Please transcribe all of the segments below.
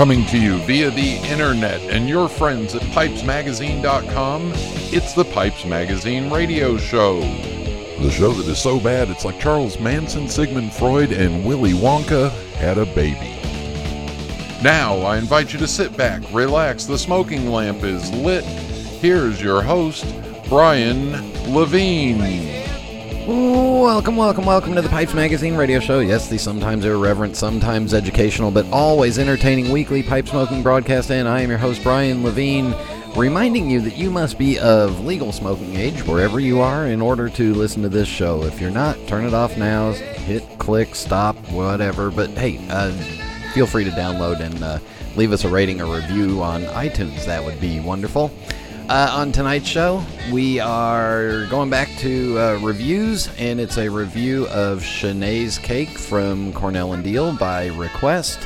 Coming to you via the internet and your friends at pipesmagazine.com, it's the Pipes Magazine radio show. The show that is so bad it's like Charles Manson, Sigmund Freud, and Willy Wonka had a baby. Now, I invite you to sit back, relax, the smoking lamp is lit. Here's your host, Brian Levine. Welcome, welcome, welcome to the Pipes Magazine radio show. Yes, the sometimes irreverent, sometimes educational, but always entertaining weekly pipe smoking broadcast. And I am your host, Brian Levine, reminding you that you must be of legal smoking age wherever you are in order to listen to this show. If you're not, turn it off now, hit click, stop, whatever. But hey, uh, feel free to download and uh, leave us a rating or review on iTunes. That would be wonderful. Uh, on tonight's show, we are going back to uh, reviews, and it's a review of Chenet's Cake from Cornell and Diehl by request.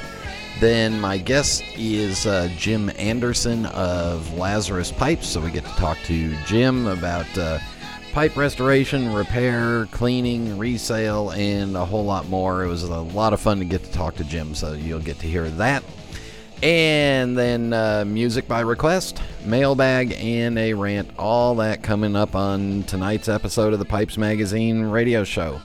Then my guest is uh, Jim Anderson of Lazarus Pipes, so we get to talk to Jim about uh, pipe restoration, repair, cleaning, resale, and a whole lot more. It was a lot of fun to get to talk to Jim, so you'll get to hear that. And then uh, music by request, mailbag, and a rant. All that coming up on tonight's episode of the Pipes Magazine radio show.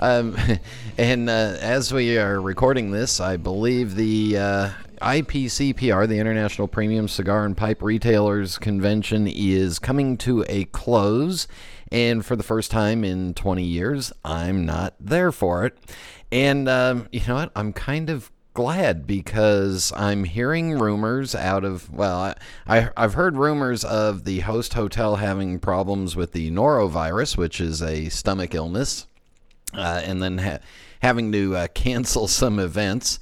Um, and uh, as we are recording this, I believe the uh, IPCPR, the International Premium Cigar and Pipe Retailers Convention, is coming to a close. And for the first time in 20 years, I'm not there for it. And um, you know what? I'm kind of glad because I'm hearing rumors out of well, I, I have heard rumors of the host hotel having problems with the norovirus, which is a stomach illness, uh, and then ha- having to uh, cancel some events.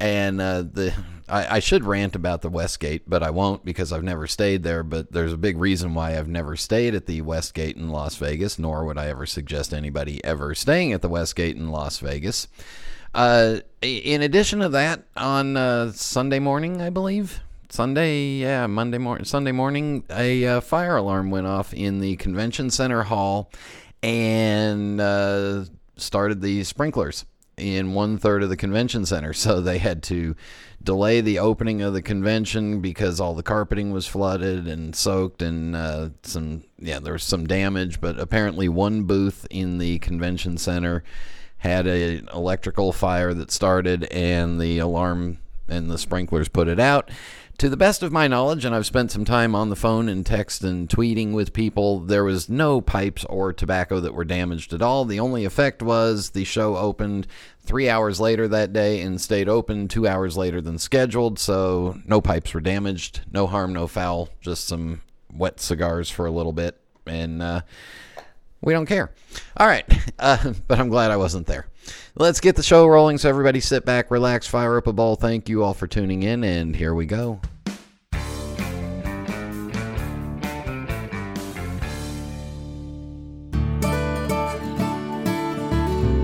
And uh, the I, I should rant about the Westgate, but I won't because I've never stayed there. But there's a big reason why I've never stayed at the Westgate in Las Vegas, nor would I ever suggest anybody ever staying at the Westgate in Las Vegas. Uh, in addition to that, on uh, Sunday morning, I believe Sunday, yeah, Monday morning, Sunday morning, a uh, fire alarm went off in the convention center hall, and uh, started the sprinklers in one third of the convention center. So they had to delay the opening of the convention because all the carpeting was flooded and soaked, and uh, some yeah, there was some damage. But apparently, one booth in the convention center had an electrical fire that started and the alarm and the sprinklers put it out. To the best of my knowledge, and I've spent some time on the phone and text and tweeting with people, there was no pipes or tobacco that were damaged at all. The only effect was the show opened three hours later that day and stayed open two hours later than scheduled, so no pipes were damaged. No harm, no foul, just some wet cigars for a little bit. And, uh, we don't care. All right, uh, but I'm glad I wasn't there. Let's get the show rolling. So everybody, sit back, relax, fire up a ball. Thank you all for tuning in, and here we go.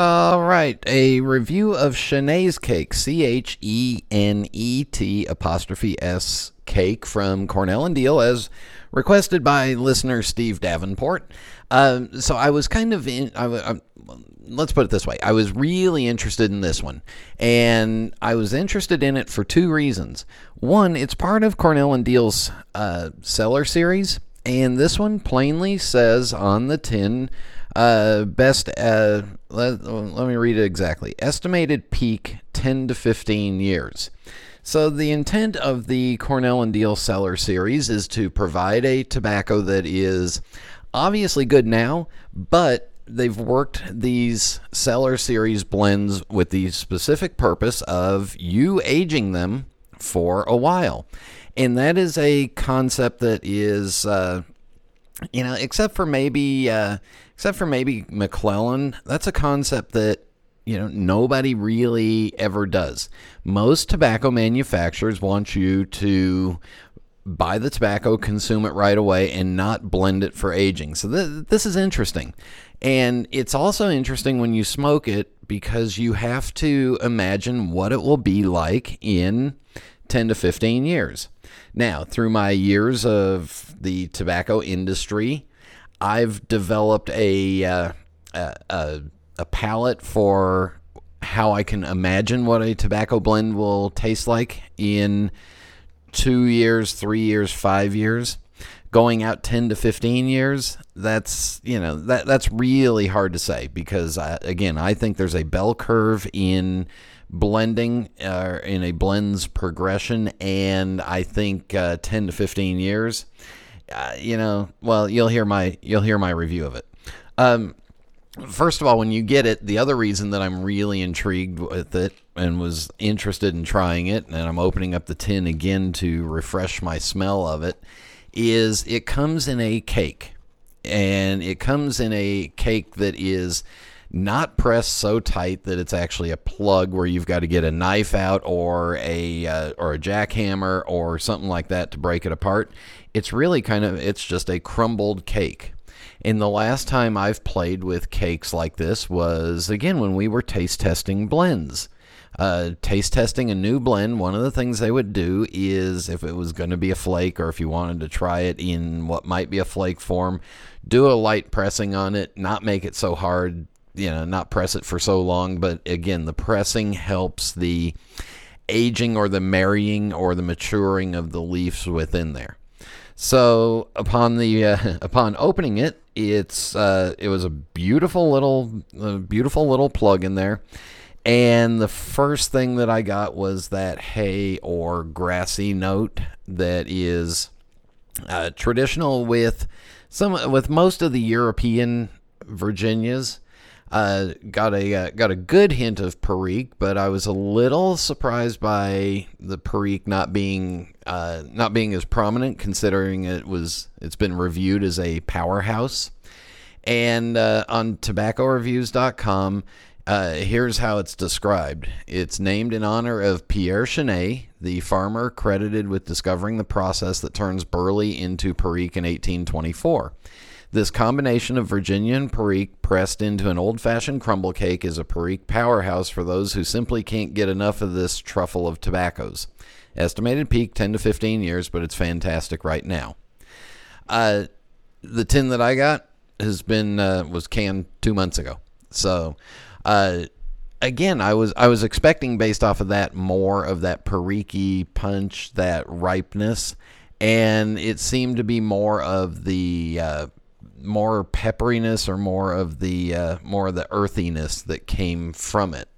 All right, a review of Chenet's Cake, C H E N E T apostrophe S cake from Cornell and Diehl, as requested by listener Steve Davenport. Um, so I was kind of in. I, I, let's put it this way: I was really interested in this one, and I was interested in it for two reasons. One, it's part of Cornell and Diehl's uh, series, and this one plainly says on the tin uh, best, uh, let, let me read it exactly. Estimated peak 10 to 15 years. So, the intent of the Cornell and Diehl Cellar series is to provide a tobacco that is obviously good now, but they've worked these Cellar series blends with the specific purpose of you aging them for a while. And that is a concept that is, uh, you know, except for maybe. Uh, except for maybe McClelland, That's a concept that you know, nobody really ever does. Most tobacco manufacturers want you to buy the tobacco, consume it right away, and not blend it for aging. So th- this is interesting. And it's also interesting when you smoke it because you have to imagine what it will be like in 10 to 15 years. Now, through my years of the tobacco industry, I've developed a, uh, a, a, a palette for how I can imagine what a tobacco blend will taste like in two years, three years, five years. Going out 10 to 15 years, that's, you know, that that's really hard to say because I, again, I think there's a bell curve in blending uh, in a blends progression and I think uh, 10 to 15 years uh, you know, well, you'll hear my you'll hear my review of it. Um, first of all, when you get it, the other reason that I'm really intrigued with it and was interested in trying it, and I'm opening up the tin again to refresh my smell of it, is it comes in a cake. And it comes in a cake that is not pressed so tight that it's actually a plug where you've got to get a knife out or a uh, or a jackhammer or something like that to break it apart. It's really kind of it's just a crumbled cake. And the last time I've played with cakes like this was again when we were taste testing blends. Uh, taste testing a new blend, one of the things they would do is if it was going to be a flake or if you wanted to try it in what might be a flake form, do a light pressing on it, not make it so hard you know not press it for so long but again the pressing helps the aging or the marrying or the maturing of the leaves within there so upon the uh, upon opening it it's uh, it was a beautiful little beautiful little plug in there. And the first thing that I got was that hay or grassy note that is uh, traditional with some with most of the European Virginias uh, got a uh, got a good hint of Perique, but I was a little surprised by the Perique not being uh, not being as prominent, considering it was it's been reviewed as a powerhouse. And uh, on TobaccoReviews.com, uh, here's how it's described. It's named in honor of Pierre Chenet, the farmer credited with discovering the process that turns burley into Perique in 1824. This combination of Virginia and Perique pressed into an old fashioned crumble cake is a Perique powerhouse for those who simply can't get enough of this truffle of tobaccos. Estimated peak 10 to 15 years, but it's fantastic right now. Uh, the tin that I got has been uh, was canned two months ago, so uh, again, I was I was expecting based off of that more of that Perique punch, that ripeness, and it seemed to be more of the uh, more pepperiness or more of the uh, more of the earthiness that came from it.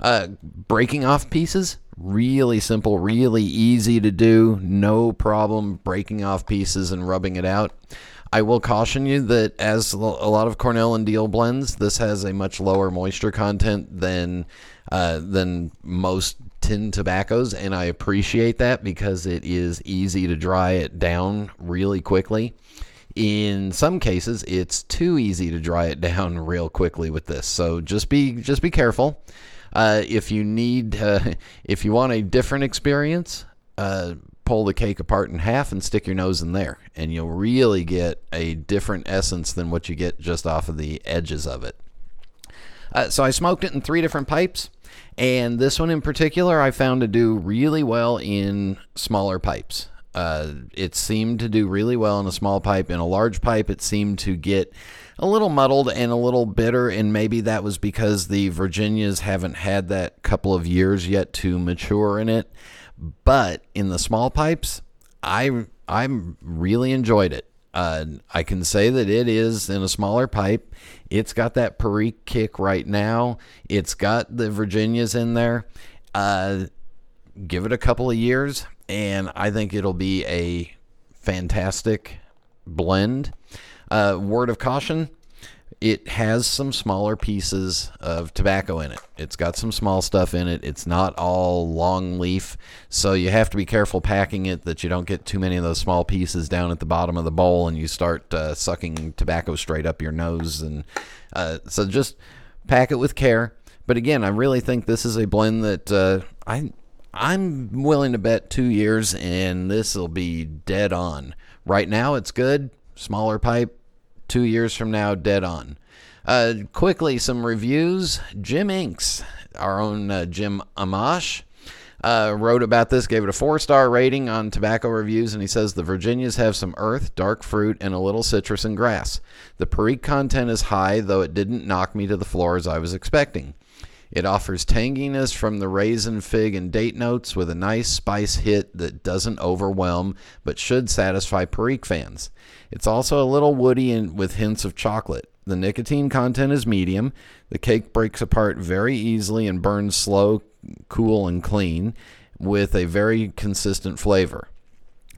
Uh, breaking off pieces, really simple, really easy to do, no problem breaking off pieces and rubbing it out. I will caution you that as a lot of Cornell and Diehl blends, this has a much lower moisture content than uh, than most tin tobaccos, and I appreciate that because it is easy to dry it down really quickly in some cases it's too easy to dry it down real quickly with this. So just be just be careful. Uh, if you need uh, if you want a different experience uh, pull the cake apart in half and stick your nose in there and you'll really get a different essence than what you get just off of the edges of it. Uh, so i smoked it in three different pipes and this one in particular i found to do really well in smaller pipes uh, it seemed to do really well in a small pipe. In a large pipe, it seemed to get a little muddled and a little bitter, and maybe that was because the Virginias haven't had that couple of years yet to mature in it. But in the small pipes, I I really enjoyed it. Uh, I can say that it is in a smaller pipe. It's got that Perique kick right now. It's got the Virginias in there. Uh, give it a couple of years and I think it'll be a fantastic blend. Uh, word of caution it has some smaller pieces of tobacco in it. It's got some small stuff in it. It's not all long leaf, so you have to be careful packing it that you don't get too many of those small pieces down at the bottom of the bowl and you start uh, sucking tobacco straight up your nose. And uh, so just pack it with care but again, I really think this is a blend that uh, I I'm willing to bet two years, and this will be dead on. Right now, it's good, smaller pipe. Two years from now, dead on. Uh, quickly, some reviews. Jim Inks, our own uh, Jim Amash, uh, wrote about this, gave it a four star rating on tobacco reviews, and he says the Virginias have some earth, dark fruit, and a little citrus and grass. The Perique content is high, though it didn't knock me to the floor as I was expecting. It offers tanginess from the raisin, fig, and date notes with a nice spice hit that doesn't overwhelm but should satisfy Perique fans. It's also a little woody and with hints of chocolate. The nicotine content is medium. The cake breaks apart very easily and burns slow, cool, and clean with a very consistent flavor.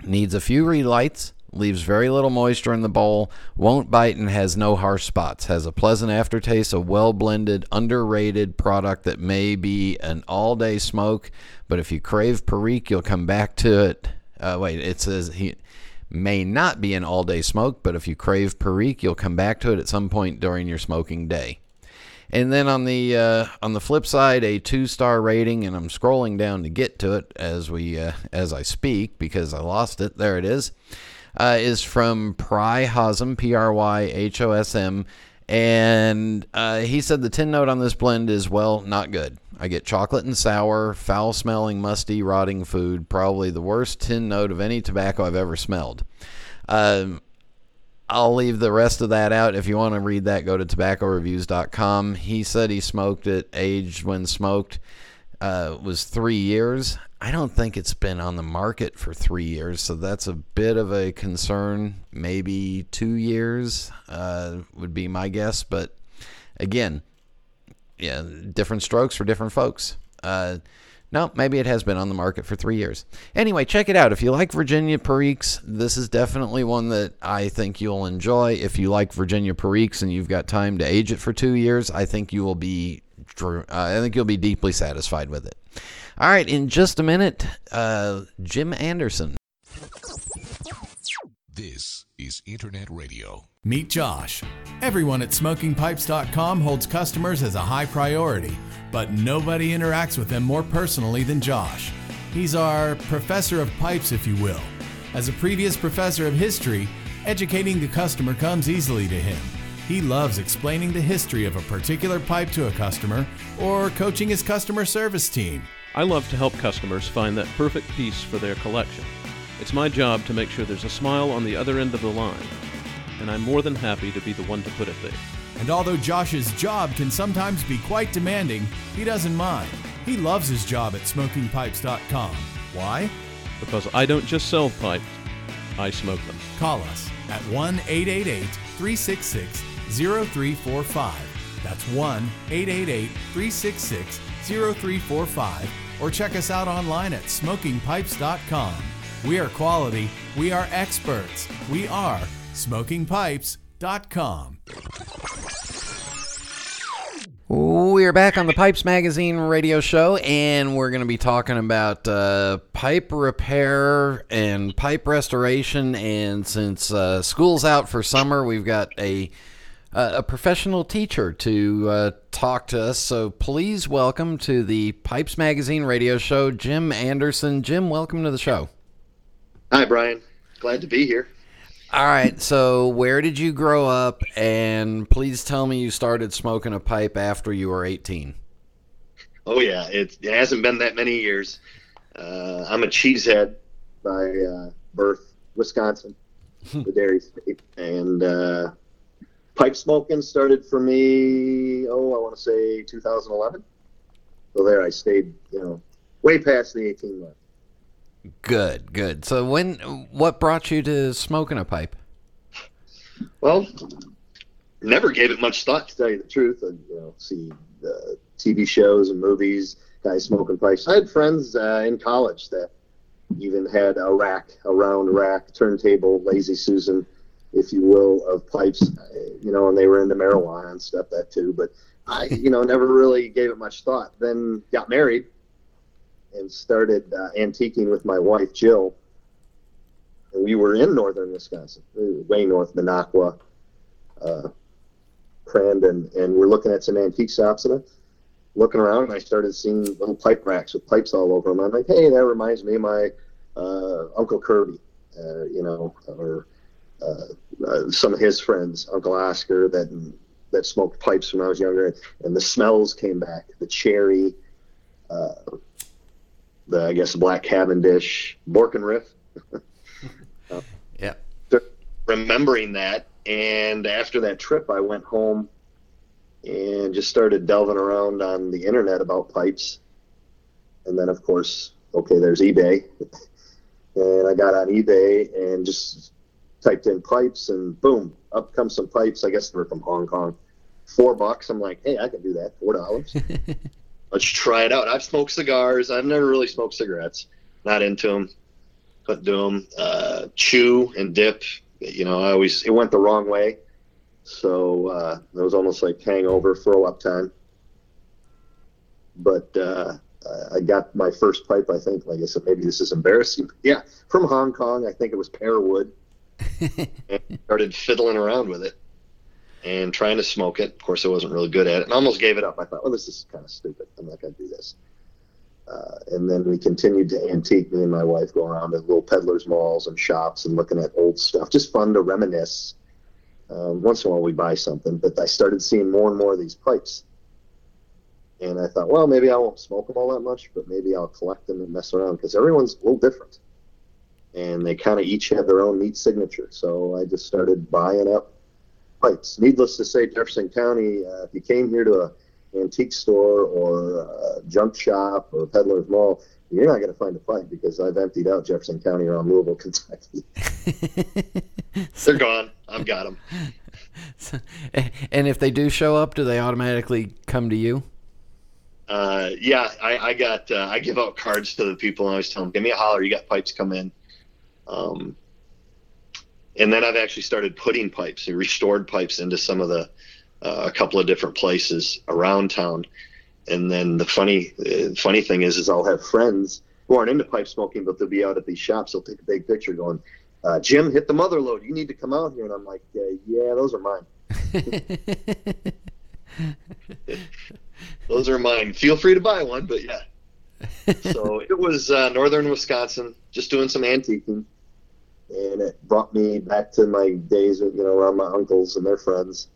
Needs a few relights, leaves very little moisture in the bowl, won't bite, and has no harsh spots. Has a pleasant aftertaste, a well blended, underrated product that may be an all day smoke, but if you crave Perique, you'll come back to it. Uh, wait, it says he may not be an all day smoke, but if you crave Perique, you'll come back to it at some point during your smoking day. And then on the uh, on the flip side, a two star rating, and I'm scrolling down to get to it as we uh, as I speak because I lost it. There it is. Uh, is from Pry Hosm, P R Y H O S M, and uh, he said the tin note on this blend is well not good. I get chocolate and sour, foul smelling, musty, rotting food. Probably the worst tin note of any tobacco I've ever smelled. Um, I'll leave the rest of that out. If you want to read that, go to tobaccoreviews.com. He said he smoked it, aged when smoked, uh, was three years. I don't think it's been on the market for three years, so that's a bit of a concern. Maybe two years uh, would be my guess, but again, yeah, different strokes for different folks. Uh, no, maybe it has been on the market for three years. Anyway, check it out. If you like Virginia Periques, this is definitely one that I think you'll enjoy. If you like Virginia Periques and you've got time to age it for two years, I think you will be. Uh, I think you'll be deeply satisfied with it. All right, in just a minute, uh, Jim Anderson. This is Internet Radio. Meet Josh. Everyone at smokingpipes.com holds customers as a high priority, but nobody interacts with them more personally than Josh. He's our professor of pipes, if you will. As a previous professor of history, educating the customer comes easily to him. He loves explaining the history of a particular pipe to a customer or coaching his customer service team. I love to help customers find that perfect piece for their collection. It's my job to make sure there's a smile on the other end of the line, and I'm more than happy to be the one to put it there. And although Josh's job can sometimes be quite demanding, he doesn't mind. He loves his job at smokingpipes.com. Why? Because I don't just sell pipes, I smoke them. Call us at 1 888 366 0345. That's 1 888 366 0345. Or check us out online at smokingpipes.com. We are quality. We are experts. We are smokingpipes.com. We're back on the Pipes Magazine radio show, and we're going to be talking about uh, pipe repair and pipe restoration. And since uh, school's out for summer, we've got a uh, a professional teacher to uh, talk to us. So please welcome to the Pipes Magazine radio show, Jim Anderson. Jim, welcome to the show. Hi, Brian. Glad to be here. All right. So, where did you grow up? And please tell me you started smoking a pipe after you were 18. Oh, yeah. It, it hasn't been that many years. Uh, I'm a cheesehead by uh, birth, Wisconsin, the dairy state. And uh, pipe smoking started for me, oh, I want to say 2011. So, there I stayed, you know, way past the 18 month. Good, good. So when what brought you to smoking a pipe? Well, never gave it much thought to tell you the truth. And you know, see the TV shows and movies, guys smoking pipes. I had friends uh, in college that even had a rack, a round rack, turntable, lazy Susan, if you will, of pipes. You know, and they were into marijuana and stuff that too. But I, you know, never really gave it much thought. Then got married and started uh, antiquing with my wife Jill. And we were in northern Wisconsin, way north, Minocqua, uh, Crandon, and we're looking at some antique shops. And looking around and I started seeing little pipe racks with pipes all over them. I'm like, hey, that reminds me of my uh, Uncle Kirby, uh, you know, or uh, uh, some of his friends, Uncle Oscar, that that smoked pipes when I was younger, and the smells came back. The cherry, uh, the I guess the Black Cavendish, Borkum Riff. uh, yeah. Remembering that, and after that trip, I went home and just started delving around on the internet about pipes. And then, of course, okay, there's eBay. and I got on eBay and just typed in pipes, and boom, up comes some pipes. I guess they're from Hong Kong. Four bucks. I'm like, hey, I can do that. Four dollars. Let's try it out. I've smoked cigars. I've never really smoked cigarettes. Not into them. Couldn't do them. Uh, chew and dip. You know, I always it went the wrong way. So uh, it was almost like hangover, throw up time. But uh, I got my first pipe, I think, like I said, maybe this is embarrassing. Yeah, from Hong Kong. I think it was pear wood. and started fiddling around with it and trying to smoke it. Of course, I wasn't really good at it and almost gave it up. I thought, well, this is kind of stupid. I'm not going to do this. Uh, and then we continued to antique. Me and my wife go around to little peddlers malls and shops and looking at old stuff. Just fun to reminisce. Um, once in a while we buy something, but I started seeing more and more of these pipes. And I thought, well, maybe I won't smoke them all that much, but maybe I'll collect them and mess around because everyone's a little different. And they kind of each have their own neat signature. So I just started buying up pipes. Needless to say, Jefferson County, uh, if you came here to a antique store or a junk shop or a peddler's mall, you're not going to find a pipe because I've emptied out Jefferson County around Louisville, Kentucky. They're gone. I've got them. and if they do show up, do they automatically come to you? Uh, yeah, I, I got uh, I give out cards to the people and I always tell them, "Give me a holler. You got pipes come in." Um, and then I've actually started putting pipes, and restored pipes into some of the uh, a couple of different places around town. And then the funny uh, funny thing is, is I'll have friends who aren't into pipe smoking, but they'll be out at these shops. They'll take a big picture, going, uh, "Jim, hit the mother load. You need to come out here." And I'm like, "Yeah, those are mine." those are mine. Feel free to buy one, but yeah. so it was uh, northern Wisconsin, just doing some antiquing, and it brought me back to my days, you know, around my uncles and their friends,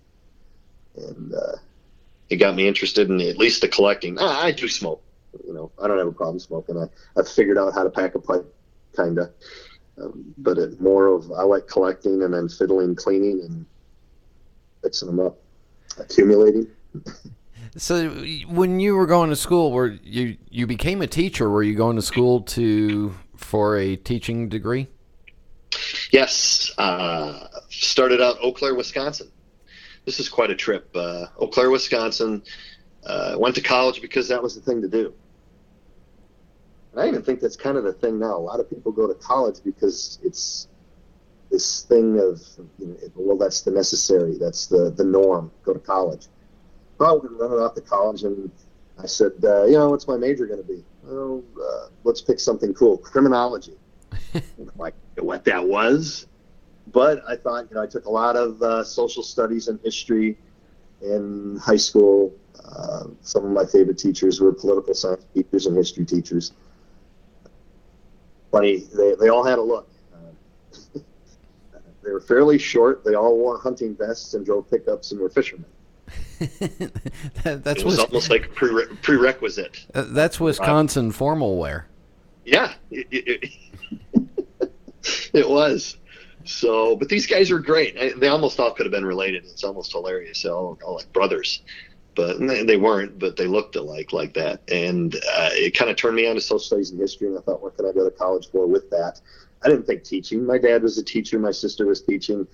and uh, it got me interested in at least the collecting. Ah, I do smoke, you know, I don't have a problem smoking. I I've figured out how to pack a pipe, kinda, um, but it more of I like collecting and then fiddling, cleaning, and fixing them up, accumulating. So, when you were going to school, were you you became a teacher? Were you going to school to for a teaching degree? Yes, uh, started out Eau Claire, Wisconsin. This is quite a trip. Uh, Eau Claire, Wisconsin. Uh, went to college because that was the thing to do. And I even think that's kind of the thing now. A lot of people go to college because it's this thing of, you know, well, that's the necessary, that's the the norm. Go to college probably running off to college, and I said, uh, you know, what's my major going to be? Well, uh, let's pick something cool, criminology. Like what that was, but I thought, you know, I took a lot of uh, social studies and history in high school. Uh, some of my favorite teachers were political science teachers and history teachers. Funny, they, they all had a look. Uh, they were fairly short. They all wore hunting vests and drove pickups and were fishermen. that, that's it was almost like a prere- prerequisite. Uh, that's Wisconsin uh, formal wear. Yeah, it, it, it, it, was. So, but these guys are great. They almost all could have been related. It's almost hilarious. They're all, all like brothers, but they weren't. But they looked alike like that, and uh, it kind of turned me on to social studies and history. And I thought, what can I go to college for with that? I didn't think teaching. My dad was a teacher. My sister was teaching.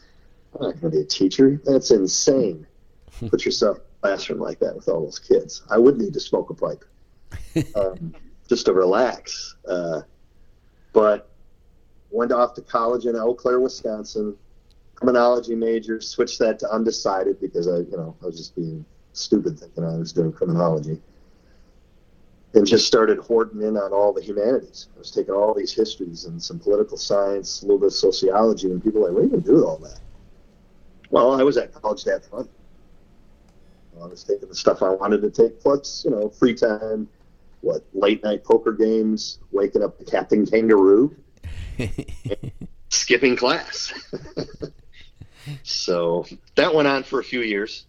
I'm not going to be a teacher. That's insane put yourself in a classroom like that with all those kids. I would need to smoke a pipe um, just to relax. Uh, but went off to college in Eau Claire, Wisconsin. Criminology major, switched that to undecided because I, you know, I was just being stupid thinking I was doing criminology. And just started hoarding in on all the humanities. I was taking all these histories and some political science, a little bit of sociology, and people were like, what are you going to do with all that? Well, I was at college to have fun. I was taking the stuff I wanted to take, plus you know free time, what late night poker games, waking up the Captain Kangaroo, skipping class. so that went on for a few years.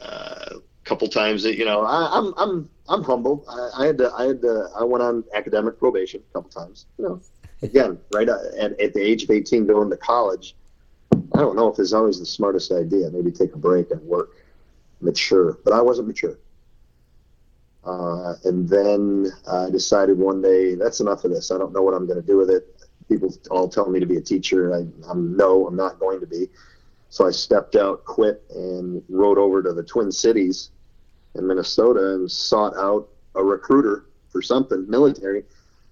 Uh, a couple times, that you know, I, I'm I'm I'm humble. I, I had to I had to I went on academic probation a couple times. You know, again, right at, at the age of 18, going to college. I don't know if it's always the smartest idea. Maybe take a break and work mature, but I wasn't mature. Uh, and then I decided one day that's enough of this. I don't know what I'm going to do with it. People all tell me to be a teacher. I, I'm no, I'm not going to be. So I stepped out, quit, and rode over to the Twin Cities in Minnesota and sought out a recruiter for something military,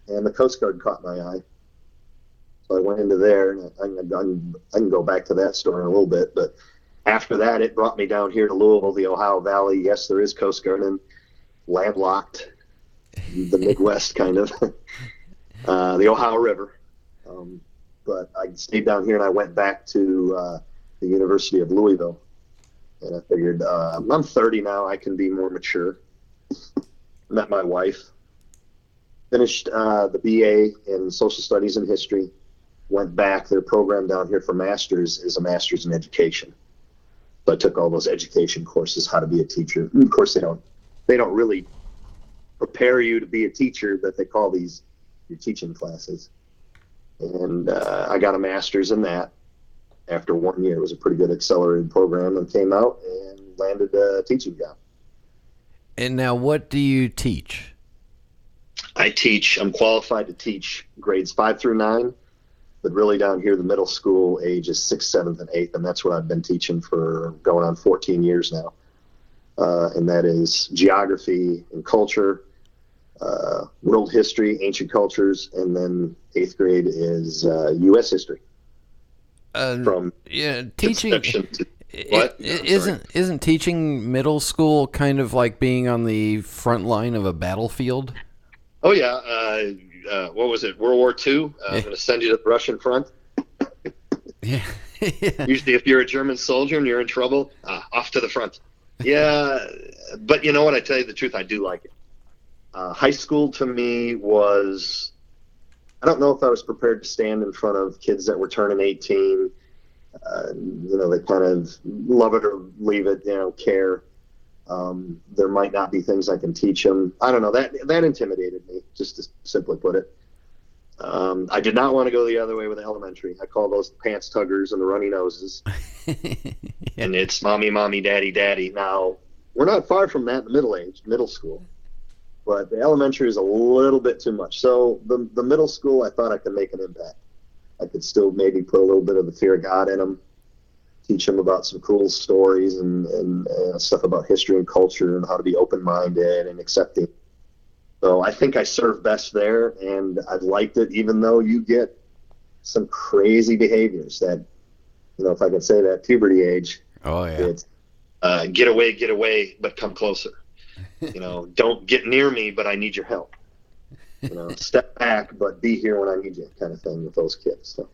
and the Coast Guard caught my eye. So I went into there, and I, I, I can go back to that story in a little bit, but after that, it brought me down here to Louisville, the Ohio Valley. Yes, there is Coast Guard and landlocked, the Midwest kind of, uh, the Ohio River. Um, but I stayed down here and I went back to uh, the University of Louisville. And I figured uh, I'm 30 now, I can be more mature. Met my wife, finished uh, the BA in Social Studies and History, went back. Their program down here for masters is a master's in education. So I took all those education courses, how to be a teacher. Of course, they don't they don't really prepare you to be a teacher, but they call these your teaching classes. And uh, I got a master's in that after one year. It was a pretty good accelerated program, and came out and landed a teaching job. And now, what do you teach? I teach. I'm qualified to teach grades five through nine but really down here the middle school age is sixth seventh and eighth and that's what i've been teaching for going on 14 years now uh, and that is geography and culture uh, world history ancient cultures and then eighth grade is uh, us history uh, from yeah teaching to, what? It, isn't isn't teaching middle school kind of like being on the front line of a battlefield oh yeah uh, uh, what was it, World War II? Uh, I'm going to send you to the Russian front. Yeah. yeah. Usually, if you're a German soldier and you're in trouble, uh, off to the front. Yeah, but you know what? I tell you the truth, I do like it. Uh, high school to me was, I don't know if I was prepared to stand in front of kids that were turning 18. Uh, you know, they kind of love it or leave it, you know, care. Um, there might not be things I can teach them. I don't know. That that intimidated me, just to simply put it. Um, I did not want to go the other way with the elementary. I call those the pants tuggers and the runny noses. yeah. And it's mommy, mommy, daddy, daddy. Now we're not far from that in the middle age, middle school, but the elementary is a little bit too much. So the the middle school, I thought I could make an impact. I could still maybe put a little bit of the fear of God in them teach them about some cool stories and, and uh, stuff about history and culture and how to be open-minded and accepting. So I think I serve best there, and I've liked it, even though you get some crazy behaviors that, you know, if I can say that, puberty age. Oh yeah. It's uh, get away, get away, but come closer. you know, don't get near me, but I need your help. You know, step back, but be here when I need you, kind of thing with those kids. So.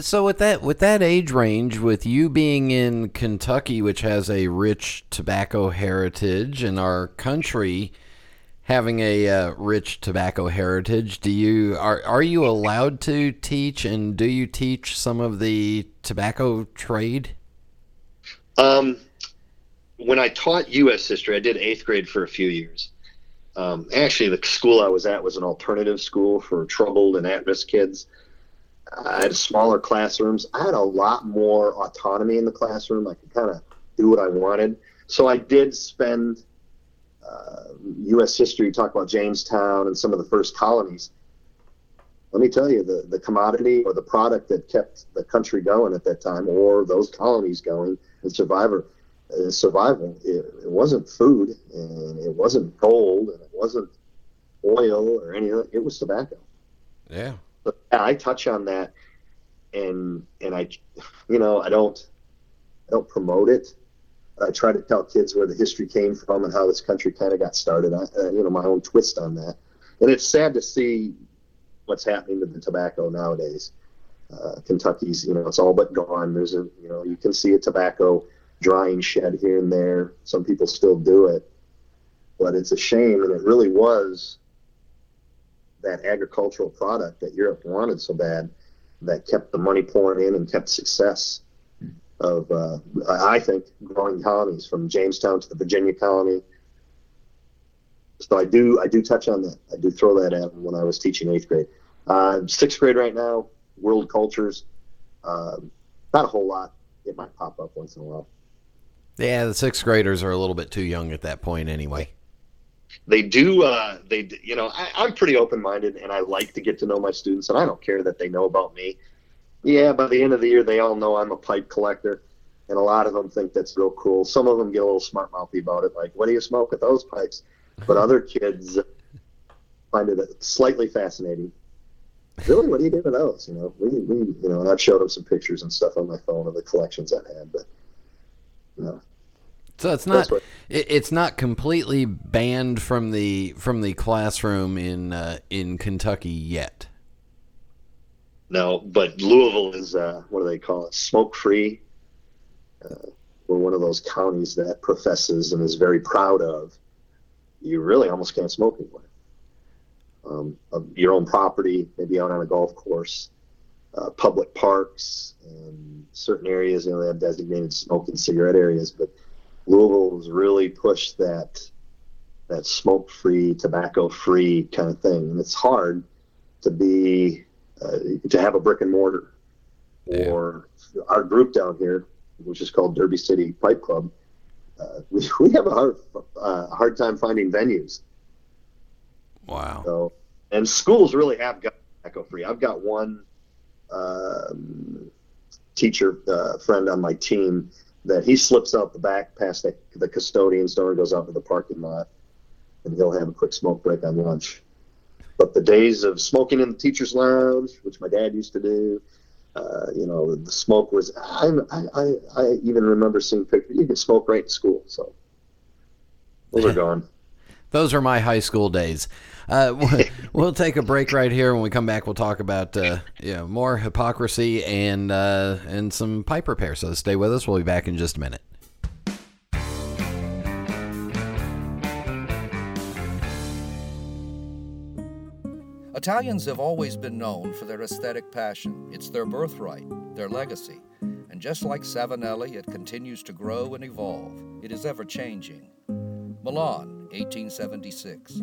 So with that with that age range, with you being in Kentucky, which has a rich tobacco heritage, in our country having a uh, rich tobacco heritage, do you are are you allowed to teach, and do you teach some of the tobacco trade? Um, when I taught U.S. history, I did eighth grade for a few years. Um, actually, the school I was at was an alternative school for troubled and at-risk kids. I had smaller classrooms. I had a lot more autonomy in the classroom. I could kind of do what I wanted. So I did spend U.S. history, talk about Jamestown and some of the first colonies. Let me tell you, the, the commodity or the product that kept the country going at that time, or those colonies going and survivor, uh, survival, it, it wasn't food, and it wasn't gold, and it wasn't oil or anything. It was tobacco. Yeah. But I touch on that, and and I, you know, I don't, I don't promote it. I try to tell kids where the history came from and how this country kind of got started. I, uh, you know, my own twist on that. And it's sad to see what's happening to the tobacco nowadays. Uh, Kentucky's, you know, it's all but gone. There's a, you know, you can see a tobacco drying shed here and there. Some people still do it, but it's a shame, and it really was that agricultural product that Europe wanted so bad that kept the money pouring in and kept success of, uh, I think, growing colonies from Jamestown to the Virginia colony. So I do, I do touch on that. I do throw that at when I was teaching eighth grade. Uh, sixth grade right now, world cultures. Uh, not a whole lot. It might pop up once in a while. Yeah, the sixth graders are a little bit too young at that point, anyway. They do. Uh, they, you know, I, I'm pretty open-minded, and I like to get to know my students, and I don't care that they know about me. Yeah, by the end of the year, they all know I'm a pipe collector, and a lot of them think that's real cool. Some of them get a little smart-mouthy about it, like, "What do you smoke with those pipes?" But other kids find it slightly fascinating. Really, what do you do with those? You know, we, we, you know, and I've showed them some pictures and stuff on my phone of the collections I've had, but you know, So it's not it, it's not completely banned from the from the classroom in uh, in Kentucky yet. No, but Louisville is uh, what do they call it? Smoke free. Uh, we're one of those counties that professes and is very proud of. You really almost can't smoke anywhere. Um, your own property, maybe out on a golf course, uh, public parks, and certain areas. You know, they have designated smoking cigarette areas, but Louisville has really pushed that that smoke free, tobacco free kind of thing, and it's hard to be to have a brick and mortar or our group down here, which is called Derby City Pipe Club. Uh, we, we have a hard, uh, hard time finding venues. Wow. So, and schools really have got tobacco free. I've got one um, teacher uh, friend on my team that he slips out the back past the, the custodian's door, goes out to the parking lot, and he'll have a quick smoke break on lunch. But the days of smoking in the teacher's lounge, which my dad used to do, uh, you know, the smoke was. I, I, I even remember seeing pictures. You could smoke right in school, so those are gone. Those are my high school days. Uh, we'll take a break right here. When we come back, we'll talk about uh, you know, more hypocrisy and uh, and some pipe repair. So stay with us. We'll be back in just a minute. Italians have always been known for their aesthetic passion. It's their birthright, their legacy. And just like Savinelli, it continues to grow and evolve. It is ever changing. Milan, 1876.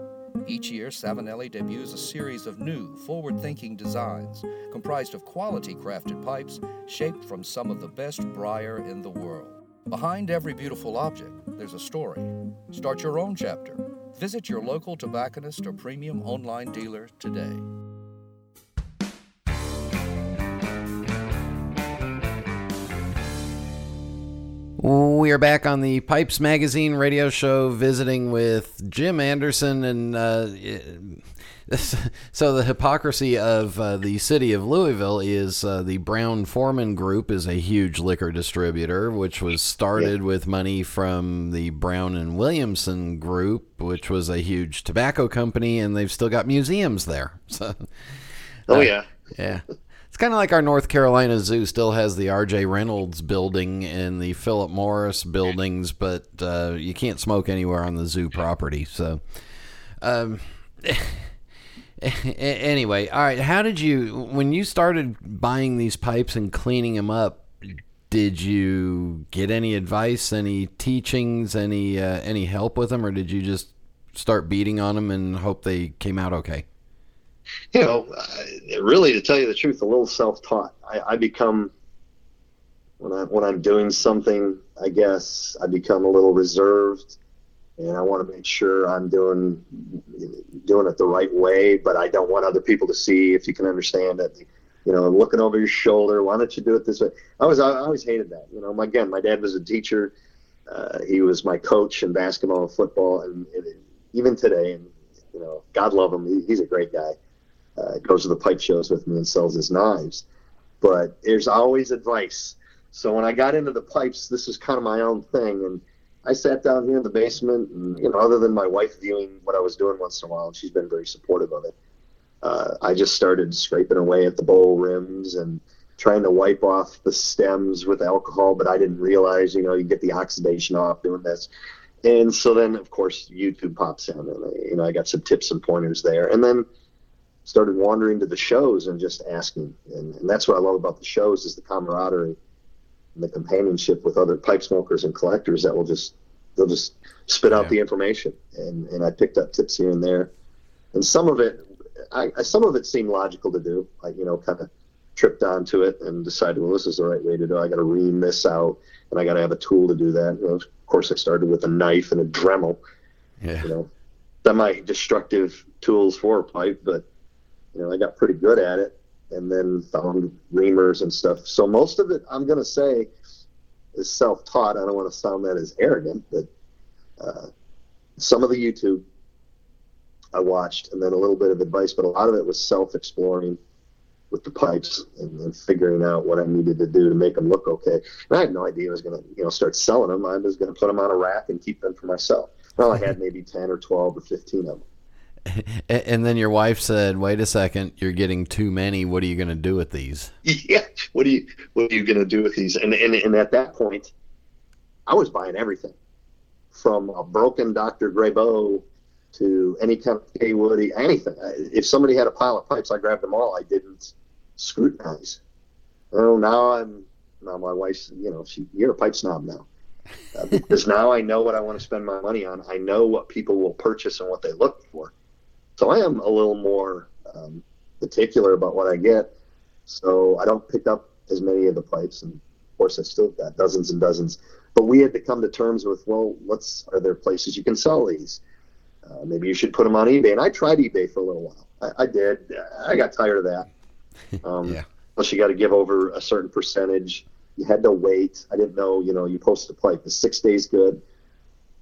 Each year, Savinelli debuts a series of new, forward thinking designs comprised of quality crafted pipes shaped from some of the best briar in the world. Behind every beautiful object, there's a story. Start your own chapter. Visit your local tobacconist or premium online dealer today. We are back on the Pipes Magazine radio show, visiting with Jim Anderson, and uh, so the hypocrisy of uh, the city of Louisville is uh, the Brown-Forman Group is a huge liquor distributor, which was started yeah. with money from the Brown and Williamson Group, which was a huge tobacco company, and they've still got museums there. So, oh yeah, yeah. Kind of like our North Carolina Zoo still has the R.J. Reynolds building and the Philip Morris buildings, but uh, you can't smoke anywhere on the zoo property. So, um, anyway, all right. How did you, when you started buying these pipes and cleaning them up, did you get any advice, any teachings, any uh, any help with them, or did you just start beating on them and hope they came out okay? You know, uh, really, to tell you the truth, a little self-taught. I, I become when I when I'm doing something, I guess I become a little reserved, and I want to make sure I'm doing doing it the right way. But I don't want other people to see if you can understand it. You know, looking over your shoulder. Why don't you do it this way? I was I always hated that. You know, my, again, my dad was a teacher. Uh, he was my coach in basketball and football, and, and even today, and you know, God love him. He, he's a great guy. Uh, goes to the pipe shows with me and sells his knives. But there's always advice. So when I got into the pipes, this was kind of my own thing. And I sat down here in the basement, and you know, other than my wife viewing what I was doing once in a while, and she's been very supportive of it. Uh, I just started scraping away at the bowl rims and trying to wipe off the stems with alcohol, but I didn't realize, you know, you get the oxidation off doing this. And so then, of course, YouTube pops in, and you know, I got some tips and pointers there, and then started wandering to the shows and just asking, and, and that's what I love about the shows is the camaraderie and the companionship with other pipe smokers and collectors that will just they'll just spit out Yeah. the information, and and I picked up tips here and there, and some of it, I, I some of it seemed logical to do, I you know kind of tripped onto it and decided, well, this is the right way to do. it. I got to ream this out, and I got to have a tool to do that. You know, of course, I started with a knife and a Dremel, Yeah. you know, semi-destructive tools for a pipe, but you know, I got pretty good at it, and then found reamers and stuff. So most of it, I'm gonna say, is self-taught. I don't want to sound that as arrogant, but uh, some of the YouTube I watched, and then a little bit of advice, but a lot of it was self-exploring with the pipes and, and figuring out what I needed to do to make them look okay. And I had no idea I was going to, you know, start selling them. I was going to put them on a rack and keep them for myself. Well, I had maybe 10 or 12 or 15 of them. And then your wife said, "Wait a second, you're getting too many. What are you going to do with these?" yeah. What are you, what are you going to do with these? And, and, and at that point, I was buying everything from a broken Dr. Grabow to any kind of Kaywoodie, anything. If somebody had a pile of pipes, I grabbed them all. I didn't scrutinize. Oh, now I'm, now my wife's, you know, she, you're a pipe snob now. Uh, because now I know what I want to spend my money on. I know what people will purchase and what they look for. So I am a little more um, particular about what I get. So I don't pick up as many of the pipes, and of course I still got dozens and dozens. But we had to come to terms with, well, let's. Are there places you can sell these? Uh, maybe you should put them on eBay. And I tried eBay for a little while. I, I did. I got tired of that. Um, Yeah. Plus, you got to give over a certain percentage. You had to wait. I didn't know. You know, you post a pipe. Is six days good?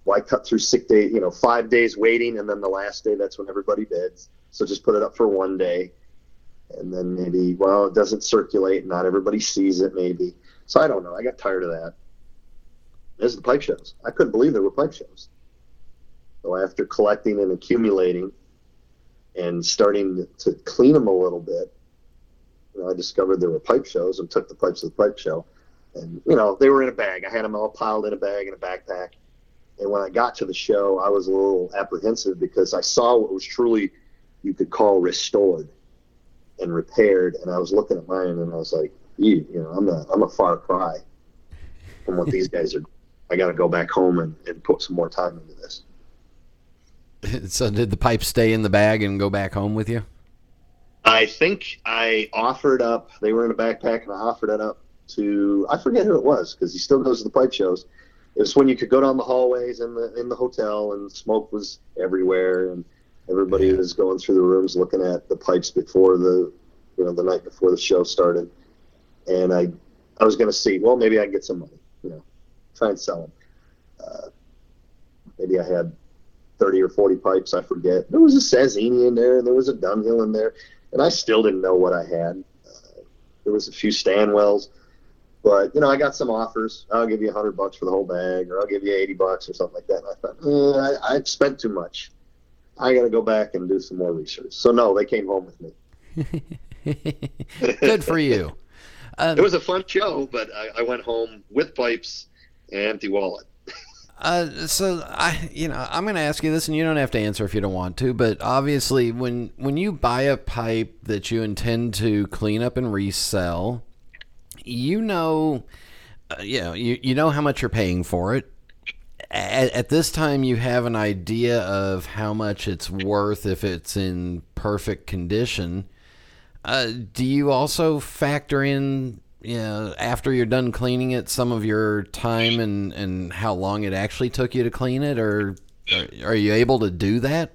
Why cut through six days? You know, five days waiting, and then the last day that's when everybody bids. So just put it up for one day, and then maybe well, it doesn't circulate. Not everybody sees it. Maybe. So I don't know. I got tired of that. There's the pipe shows. I couldn't believe there were pipe shows. So after collecting and accumulating, and starting to clean them a little bit, you know, I discovered there were pipe shows and took the pipes to the pipe show. And, you know, they were in a bag. I had them all piled in a bag in a backpack. And when I got to the show, I was a little apprehensive because I saw what was truly you could call restored and repaired. And I was looking at mine and I was like, you, you know, I'm a, I'm a far cry from what these guys are. I got to go back home and, and put some more time into this. so did the pipe stay in the bag and go back home with you? I think I offered up. They were in a backpack, and I offered it up to I forget who it was because he still goes to the pipe shows. It was when you could go down the hallways in the in the hotel, and smoke was everywhere, and everybody Yeah. was going through the rooms looking at the pipes before the you know the night before the show started. And I I was going to see well maybe I can get some money, you know, try and sell them. Uh, maybe I had 30 or 40 pipes, I forget. There was a Sasieni in there, and there was a Dunhill in there, and I still didn't know what I had. Uh, there was a few Stanwells, but you know, I got some offers. I'll give you a 100 bucks for the whole bag, or I'll give you 80 bucks or something like that. And I thought, eh, I, I'd spent too much. I got to go back and do some more research. So no, they came home with me. Good for you. Um, It was a fun show, but I, I went home with pipes and empty wallet. Uh, so I, you know, I'm going to ask you this, and you don't have to answer if you don't want to. But obviously, when when you buy a pipe that you intend to clean up and resell, you know, uh, you know, you you know how much you're paying for it. At, at this time, you have an idea of how much it's worth if it's in perfect condition. Uh, do you also factor in, you know, after you're done cleaning it, some of your time and, and how long it actually took you to clean it, or are, are you able to do that?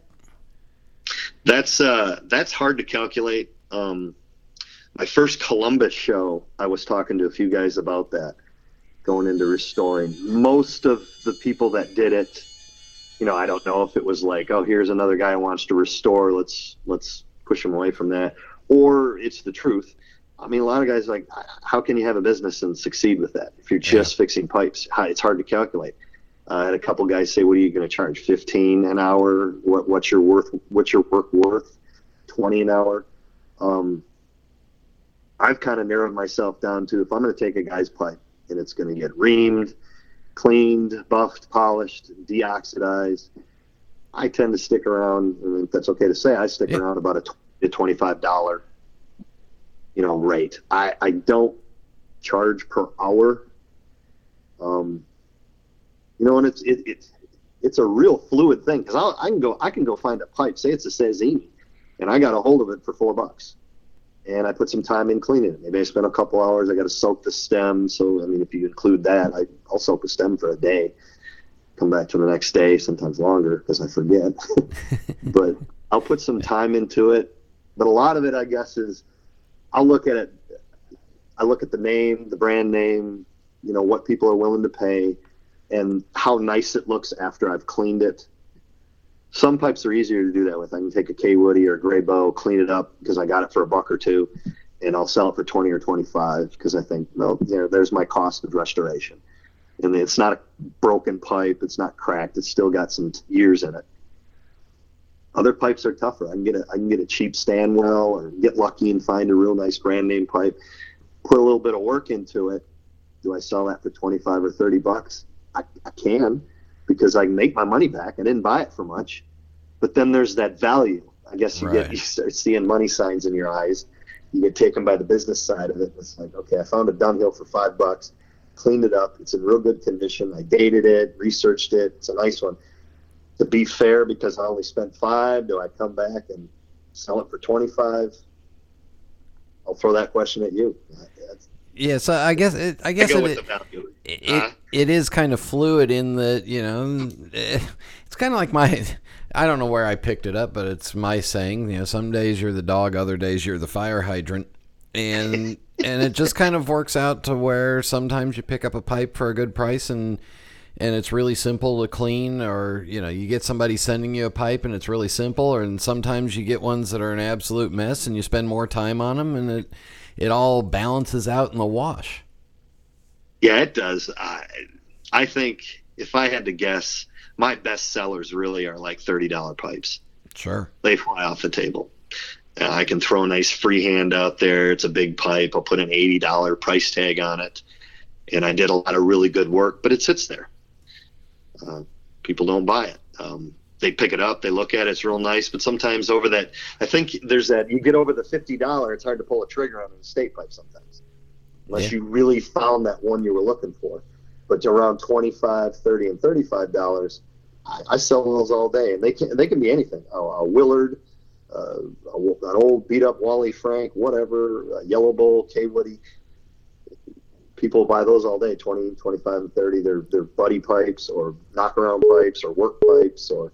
That's uh, that's hard to calculate. Um, my first Columbus show, I was talking to a few guys about that, going into restoring. Most of the people that did it you know, I don't know if it was like, oh, here's another guy who wants to restore. Let's let's push him away from that, or it's the truth. I mean, a lot of guys like, how can you have a business and succeed with that if you're just yeah. fixing pipes? It's hard to calculate. Uh, I had a couple guys say, "What are you going to charge? Fifteen an hour? What what's your worth? What's your work worth? Twenty an hour?" Um, I've kind of narrowed myself down to if I'm going to take a guy's pipe and it's going to get reamed, cleaned, buffed, polished, deoxidized. I tend to stick around. I mean, if that's okay to say, I stick yeah. around about a to twenty-five dollar, you know, rate. I I don't charge per hour. Um, you know, and it's it, it's it's a real fluid thing because I can go I can go find a pipe. Say it's a Sasieni, and I got a hold of it for four bucks and I put some time in cleaning it. Maybe I spent a couple hours. I got to soak the stem. So, I mean, if you include that, I, I'll soak the stem for a day, come back to the next day, sometimes longer because I forget. but I'll put some time into it. But a lot of it, I guess, is I'll look at it. I look at the name, the brand name, you know, what people are willing to pay, and how nice it looks after I've cleaned it some pipes are easier to do that with. I can take a Kaywoodie or a Grabow, clean it up because I got it for a buck or two, and I'll sell it for twenty or twenty five because I think well, there, there's my cost of restoration. And it's not a broken pipe. It's not cracked. It's still got some years in it. Other pipes are tougher. I can get a I can get a cheap Stanwell or get lucky and find a real nice brand name pipe. Put a little bit of work into it. Do I sell that for twenty five or thirty bucks? I, I can because I can make my money back. I didn't buy it for much. But then there's that value. I guess you right. get you start seeing money signs in your eyes. You get taken by the business side of it. It's like, okay, I found a Dunhill for five bucks, cleaned it up. It's in real good condition. I dated it, researched it. It's a nice one. To be fair, because I only spent five, do I come back and sell it for twenty five? I'll throw that question at you. Yeah, so I guess it, I guess it, it, uh, it is kind of fluid in that you know it's kind of like my I don't know where I picked it up, but it's my saying. You know, some days you're the dog, other days you're the fire hydrant, and and it just kind of works out to where sometimes you pick up a pipe for a good price and and it's really simple to clean or you know you get somebody sending you a pipe and it's really simple or and sometimes you get ones that are an absolute mess and you spend more time on them and it it all balances out in the wash. Yeah, it does. I, I think if I had to guess, my best sellers really are like thirty dollar pipes. Sure, they fly off the table. Uh, I can throw a nice freehand out there. It's a big pipe. I'll put an eighty dollar price tag on it, and I did a lot of really good work. But it sits there. Uh, people don't buy it. Um, they pick it up, they look at it, it's real nice. But sometimes over that, I think there's that you get over the fifty dollar, it's hard to pull a trigger on an estate pipe sometimes, unless yeah. you really found that one you were looking for. But around 25 30 and 35 dollars, I, I, sell those all day, and they can they can be anything. A, a Willard, uh, a, an old beat up Wally Frank, whatever, a Yellow Bowl, Kaywoodie people buy those all day 20 25 and 30 they're, they're buddy pipes or knock around pipes or work pipes or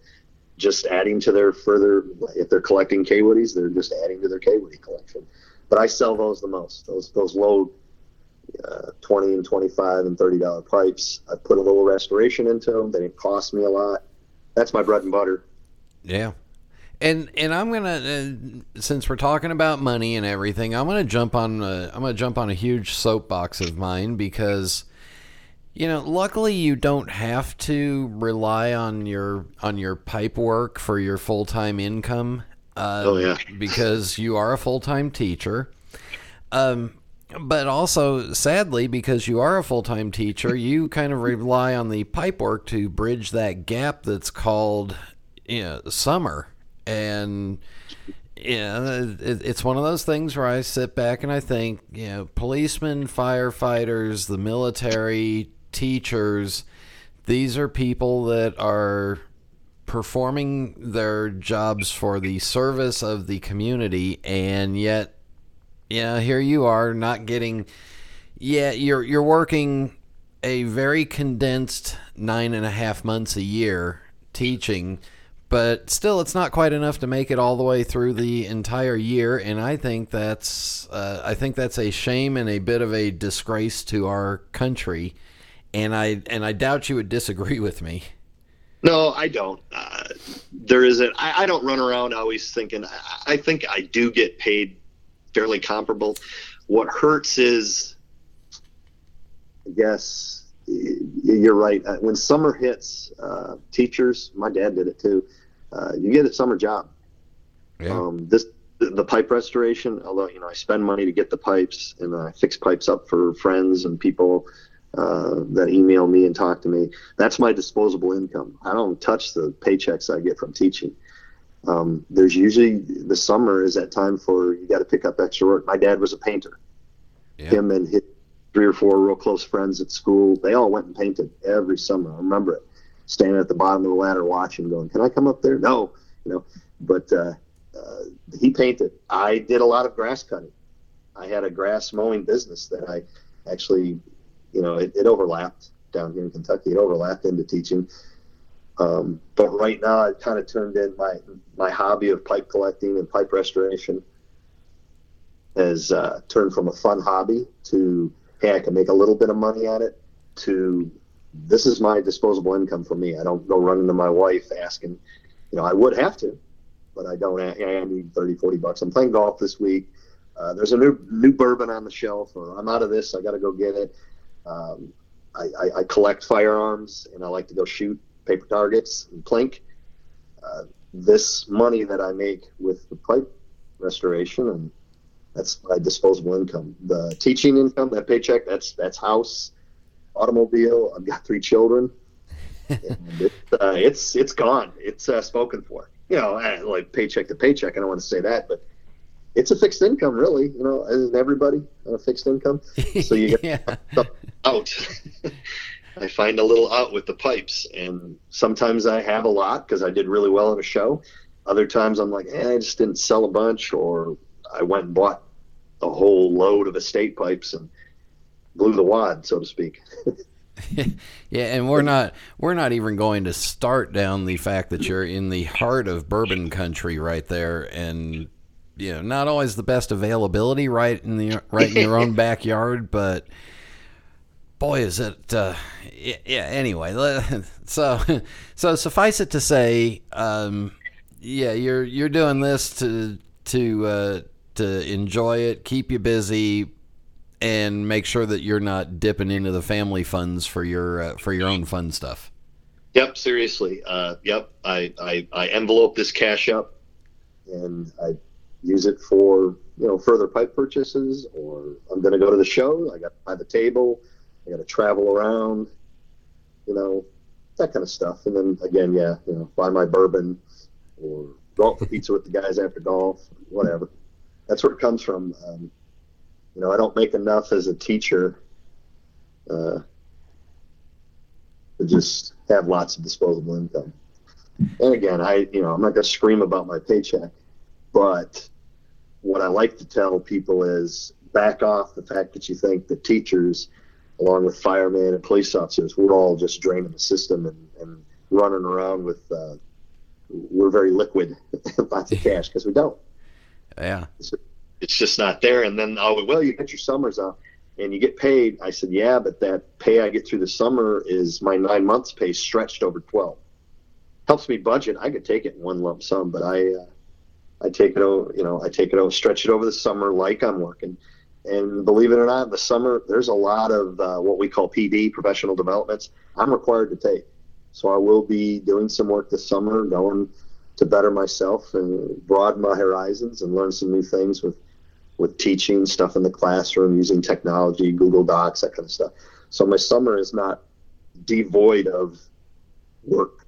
just adding to their further if they're collecting Kaywoodies, they're just adding to their K collection. But I sell those the most. Those those low uh, twenty and twenty five and thirty dollar pipes. I put a little restoration into them. They didn't cost me a lot. That's my bread and butter. Yeah. And and I'm gonna uh, since we're talking about money and everything, I'm gonna jump on a, I'm gonna jump on a huge soapbox of mine because you know, luckily you don't have to rely on your on your pipe work for your full time income. Uh, oh yeah, because you are a full time teacher. Um, but also, sadly, because you are a full time teacher, you kind of rely on the pipe work to bridge that gap that's called you know, summer. And yeah, it, it's one of those things where I sit back and I think, you know, policemen, firefighters, the military, teachers, these are people that are performing their jobs for the service of the community, and yet, yeah, here you are not getting. Yeah, you're you're working a very condensed nine and a half months a year teaching, but still, it's not quite enough to make it all the way through the entire year. And I think that's uh, I think that's a shame and a bit of a disgrace to our country and I and I doubt you would disagree with me. No, I don't. Uh, there isn't. I, I don't run around always thinking. I, I think I do get paid fairly comparable. What hurts is, I guess, you're right. Uh, When summer hits, uh, teachers, my dad did it too. Uh, you get a summer job. Yeah. Um, this the, the pipe restoration. Although you know I spend money to get the pipes and I fix pipes up for friends and people uh, that email me and talk to me. That's my disposable income. I don't touch the paychecks I get from teaching. Um, there's usually the summer is that time for you got to pick up extra work. My dad was a painter. Yeah. Him and his three or four real close friends at school, they all went and painted every summer. I remember it. Standing at the bottom of the ladder watching, going, "Can I come up there?" No, you know. But uh, uh, he painted. I did a lot of grass cutting. I had a grass mowing business that I actually, you know, it, it overlapped down here in Kentucky. It overlapped into teaching. Um, but right now, I've kind of turned in my my hobby of pipe collecting and pipe restoration has uh, turned from a fun hobby to hey, I can make a little bit of money at it to this is my disposable income for me. I don't go running to my wife asking, you know, I would have to, but I don't. I, I need 30, 40 bucks. I'm playing golf this week. Uh, there's a new new bourbon on the shelf, or I'm out of this. I got to go get it. Um, I, I, I collect firearms, and I like to go shoot paper targets and plink. Uh, this money that I make with the pipe restoration, and that's my disposable income. The teaching income, that paycheck, that's that's house, automobile. I've got three children. it, uh, it's it's gone. It's uh, spoken for. You know, like paycheck to paycheck. I don't want to say that, but it's a fixed income, really. You know, isn't everybody on a fixed income? So you get yeah. out. I find a little out with the pipes, and sometimes I have a lot because I did really well in a show. Other times I'm like, eh, I just didn't sell a bunch, or I went and bought a whole load of estate pipes and blew the wad, so to speak. Yeah, and we're not we're not even going to start down the fact that you're in the heart of bourbon country right there and you know, not always the best availability right in the right in your own backyard, but boy is it uh yeah, anyway, so so suffice it to say um yeah, you're you're doing this to to uh to enjoy it, keep you busy, and make sure that you're not dipping into the family funds for your uh, for your own fun stuff. Yep, seriously. Uh, yep, I, I, I envelope this cash up, and I use it for you know further pipe purchases, or I'm going to go to the show. I got to buy the table. I got to travel around. You know that kind of stuff. And then again, yeah, you know, buy my bourbon, or go out for pizza with the guys after golf, whatever. That's where it comes from. Um, you know, I don't make enough as a teacher. Uh, to just have lots of disposable income. And again, I you know I'm not going to scream about my paycheck, but what I like to tell people is back off the fact that you think that teachers, along with firemen and police officers, we're all just draining the system and, and running around with uh, we're very liquid, lots of cash because we don't. Yeah. It's just not there. And then oh well, you get your summers off and you get paid. I said, yeah, but that pay I get through the summer is my nine months pay stretched over 12. Helps me budget. I could take it in one lump sum, but I, uh, I take it over, you know, I take it over, stretch it over the summer like I'm working. And believe it or not, the summer, there's a lot of uh, what we call PD, professional developments, I'm required to take. So I will be doing some work this summer, going to better myself and broaden my horizons and learn some new things with with teaching stuff in the classroom, using technology, Google Docs, that kind of stuff. So my summer is not devoid of work.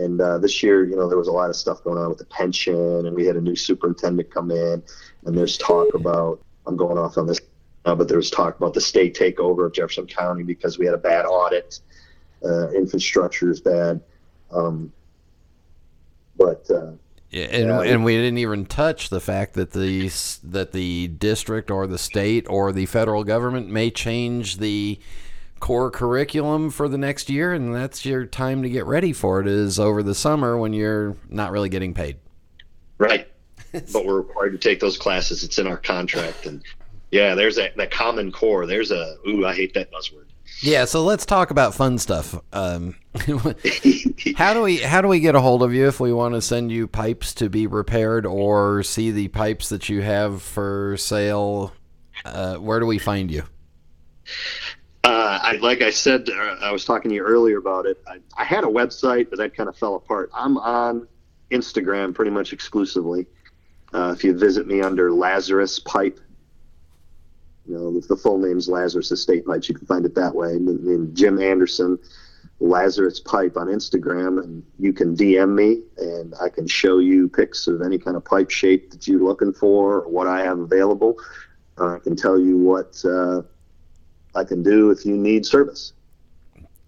And uh, this year, you know, there was a lot of stuff going on with the pension, and we had a new superintendent come in, and there's talk about, I'm going off on this, uh, but there was talk about the state takeover of Jefferson County because we had a bad audit, uh, infrastructure is bad. Um, but uh, Yeah, and, Yeah, and we didn't even touch the fact that the that the district or the state or the federal government may change the core curriculum for the next year, and that's your time to get ready for it. Is over the summer when you're not really getting paid. Right. but we're required to take those classes. It's in our contract. And yeah, there's that, that common core. There's a, ooh, I hate that buzzword. Yeah, so let's talk about fun stuff. Um, how do we how do we get a hold of you if we want to send you pipes to be repaired or see the pipes that you have for sale? Uh, where do we find you? Uh, I, like I said, uh, I was talking to you earlier about it. I, I had a website, but that kind of fell apart. I'm on Instagram pretty much exclusively. Uh, if you visit me under Lazarus Pipe, you know, the, full name's Lazarus Estate Pipes. You can find it that way. And, and Jim Anderson, Lazarus Pipe on Instagram, and you can DM me, and I can show you pics of any kind of pipe shape that you're looking for, or what I have available. Uh, I can tell you what uh, I can do if you need service.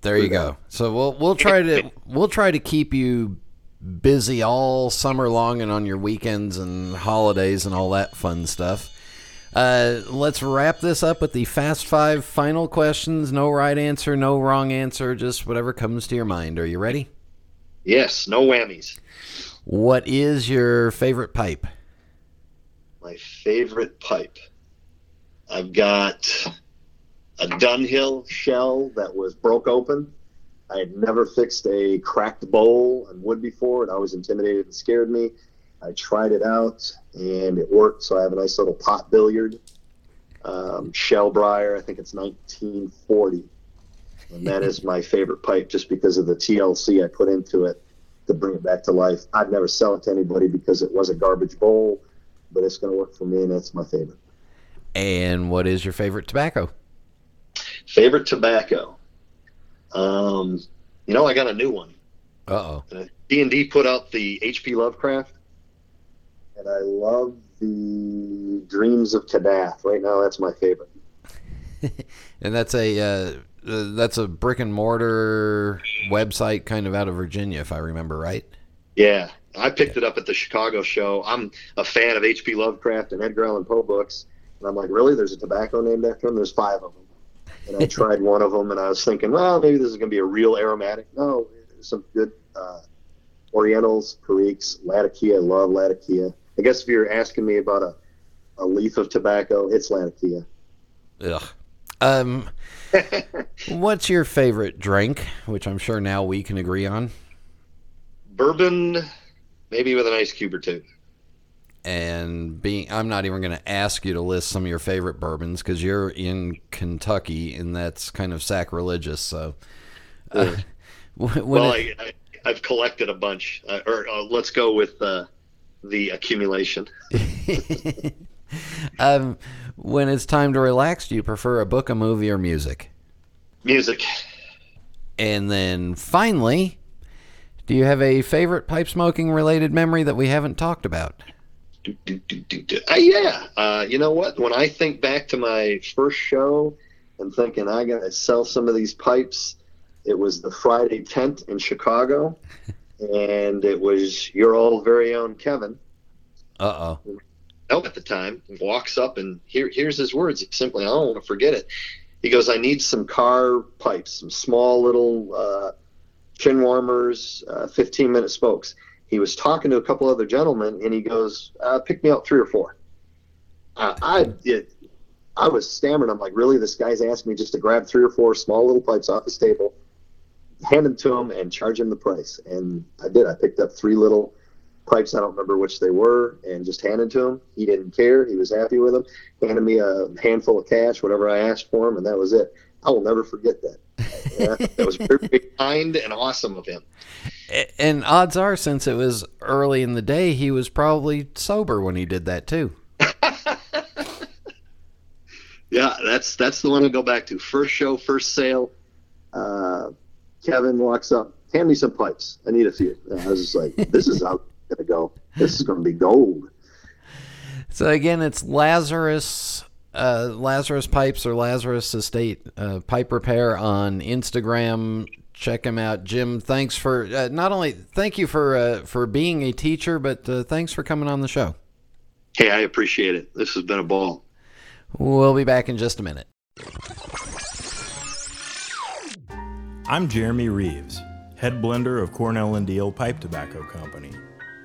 There you go. So we'll we'll try to we'll try to keep you busy all summer long and on your weekends and holidays and all that fun stuff. Uh, let's wrap this up with the fast five final questions. No right answer, no wrong answer, just whatever comes to your mind. Are you ready? Yes, no whammies. What is your favorite pipe? My favorite pipe. I've got a Dunhill shell that was broke open. I had never fixed a cracked bowl and wood before. It always intimidated and scared me. I tried it out and it worked. So I have a nice little pot billiard um, shell briar. I think it's 1940, and that is my favorite pipe just because of the TLC I put into it to bring it back to life. I'd never sell it to anybody because it was a garbage bowl, but it's going to work for me, and that's my favorite. And what is your favorite tobacco? Favorite tobacco. Um, you know, I got a new one. Uh-oh. D and D put out the H.P. Lovecraft, and I love the Dreams of Kadath. Right now, that's my favorite. and that's a uh, uh, that's a brick and mortar website, kind of out of Virginia, if I remember right. Yeah, I picked it up at the Chicago show. I'm a fan of H.P. Lovecraft and Edgar Allan Poe books, and I'm like, really? There's a tobacco named after him? There's five of them. And I tried one of them, and I was thinking, well, maybe this is going to be a real aromatic. No, some good uh, Orientals, Periques, Latakia. I love Latakia. I guess if you're asking me about a, a leaf of tobacco, it's Latakia. Ugh. Um, what's your favorite drink? Which I'm sure now we can agree on. Bourbon, maybe with an ice cube or two. And being, I'm not even going to ask you to list some of your favorite bourbons because you're in Kentucky, and that's kind of sacrilegious. So, uh, well, it, I, I, have collected a bunch, uh, or uh, let's go with uh, the accumulation. um, when it's time to relax, do you prefer a book, a movie, or music? Music. And then finally, do you have a favorite pipe smoking related memory that we haven't talked about? Do, do, do, uh, yeah. Uh, you know what? When I think back to my first show and thinking I got to sell some of these pipes, it was the Friday tent in Chicago. and it was your old very own Kevin. Uh oh. No, at the time, walks up and here here's his words. Simply, I don't want to forget it. He goes, "I need some car pipes, some small little uh, chin warmers, uh, 15 minute smokes." He was talking to a couple other gentlemen, and he goes, uh, "Pick me out three or four. Uh, I it, I was stammering. I'm like, "Really? This guy's asked me just to grab three or four small little pipes off his table." hand them to him and charge him the price. And I did. I picked up three little pipes. I don't remember which they were, and just handed to him. He didn't care. He was happy with them. Handed me a handful of cash, whatever I asked for him, and that was it. I will never forget that. yeah, that was very kind and awesome of him. And odds are, since it was early in the day, he was probably sober when he did that too. yeah, that's that's the one to go back to. First show, first sale. Uh, Kevin walks up, hand me some pipes. I need a few. And I was just like, this is how it's gonna go. This is gonna be gold. So again, it's Lazarus, uh, Lazarus Pipes or Lazarus Estate uh, Pipe Repair on Instagram. Check him out, Jim. Thanks for uh, not only thank you for uh, for being a teacher, but uh, thanks for coming on the show. Hey, I appreciate it. This has been a ball. We'll be back in just a minute. I'm Jeremy Reeves, head blender of Cornell and Diehl Pipe Tobacco Company.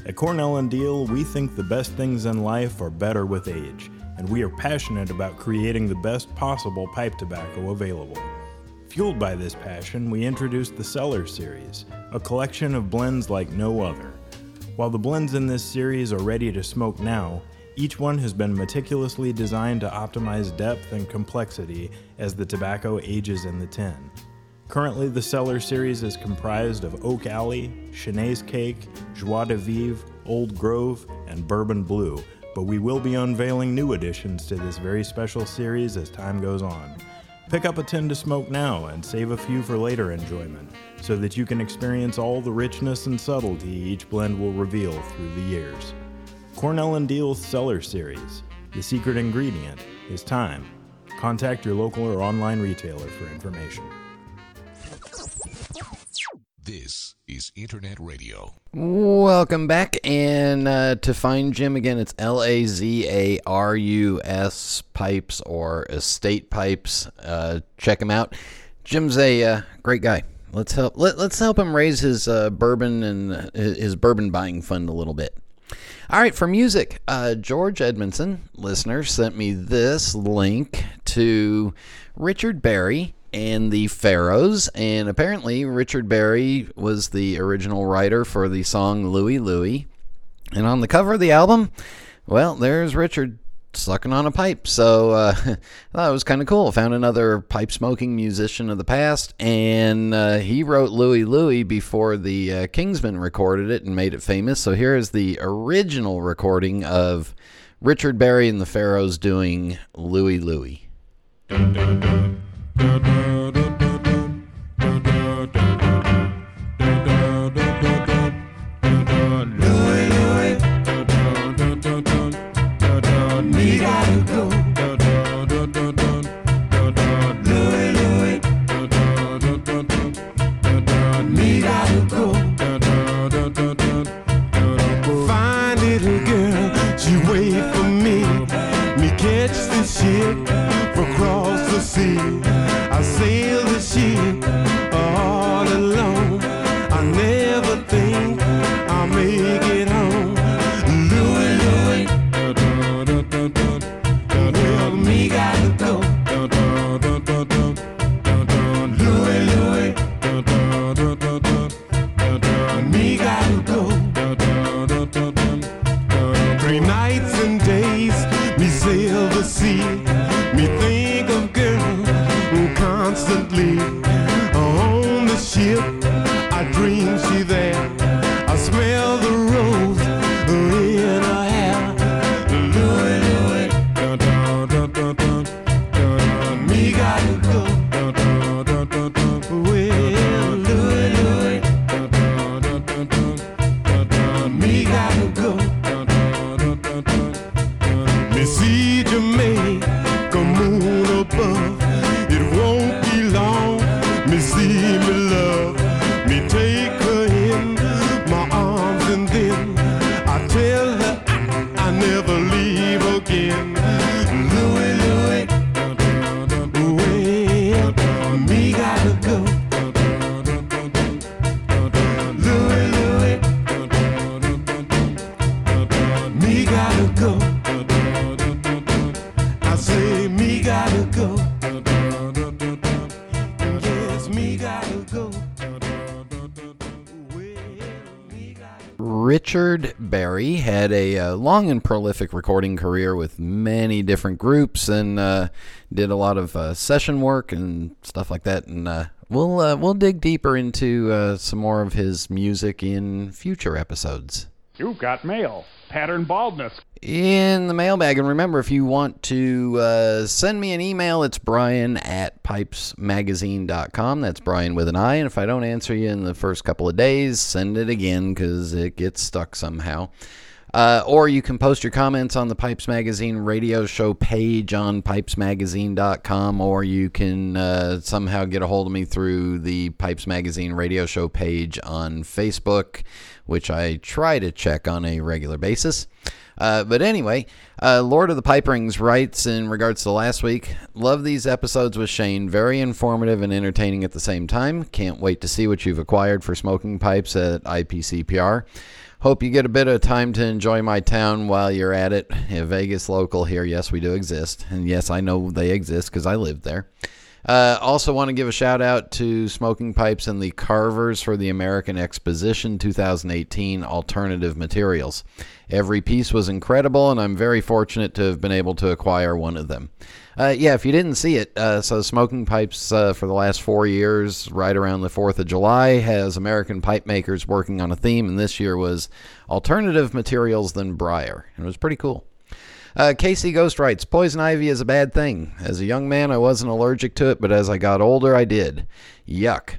At Cornell and Diehl, we think the best things in life are better with age, and we are passionate about creating the best possible pipe tobacco available Fueled by this passion, we introduced the Cellar Series, a collection of blends like no other. While the blends in this series are ready to smoke now, each one has been meticulously designed to optimize depth and complexity as the tobacco ages in the tin. Currently, the Cellar series is comprised of Oak Alley, Chenet's Cake, Joie de Vivre, Old Grove, and Bourbon Blue, but we will be unveiling new additions to this very special series as time goes on. Pick up a tin to smoke now and save a few for later enjoyment so that you can experience all the richness and subtlety each blend will reveal through the years. Cornell and Diehl's Cellar Series. The secret ingredient is time. Contact your local or online retailer for information. This is Internet Radio. Welcome back, and uh, to find Jim again, it's L A Z A R U S Pipes or Estate Pipes. Uh, check him out. Jim's a uh, great guy. Let's help. Let, us help him raise his uh, bourbon and uh, his bourbon buying fund a little bit. All right, for music, uh, George Edmondson, listener, sent me this link to Richard Berry and the Pharaohs. And apparently, Richard Berry was the original writer for the song Louie Louie. And on the cover of the album, well, there's Richard sucking on a pipe. So uh, I thought it was kind of cool. Found another pipe smoking musician of the past, and uh, he wrote Louie Louie before the uh, Kingsmen recorded it and made it famous. So here is the original recording of Richard Berry and the Pharaohs doing Louie Louie. Richard had a uh, long and prolific recording career with many different groups and uh, did a lot of uh, session work and stuff like that. And uh, we'll uh, we'll dig deeper into uh, some more of his music in future episodes. You've got mail. Pattern baldness. In the mailbag. And remember, if you want to uh, send me an email, it's brian at pipesmagazine.com. That's Brian with an I. And if I don't answer you in the first couple of days, send it again because it gets stuck somehow. Uh, or you can post your comments on the Pipes Magazine radio show page on pipesmagazine.com, or you can uh, somehow get a hold of me through the Pipes Magazine radio show page on Facebook, which I try to check on a regular basis. Uh, but anyway, uh, Lord of the Pipe Rings writes in regards to last week Love these episodes with Shane. Very informative and entertaining at the same time. Can't wait to see what you've acquired for smoking pipes at IPCPR. Hope you get a bit of time to enjoy my town while you're at it. A Vegas local here, yes, we do exist. And yes, I know they exist because I live there. Uh, also, want to give a shout out to Smoking Pipes and the carvers for the American Exposition 2018 Alternative Materials. Every piece was incredible, and I'm very fortunate to have been able to acquire one of them. Uh, yeah, if you didn't see it, uh, so Smoking Pipes uh, for the last four years, right around the 4th of July, has American pipe makers working on a theme, and this year was alternative materials than briar. And it was pretty cool. Uh, Casey Ghost writes Poison ivy is a bad thing. As a young man, I wasn't allergic to it, but as I got older, I did. Yuck.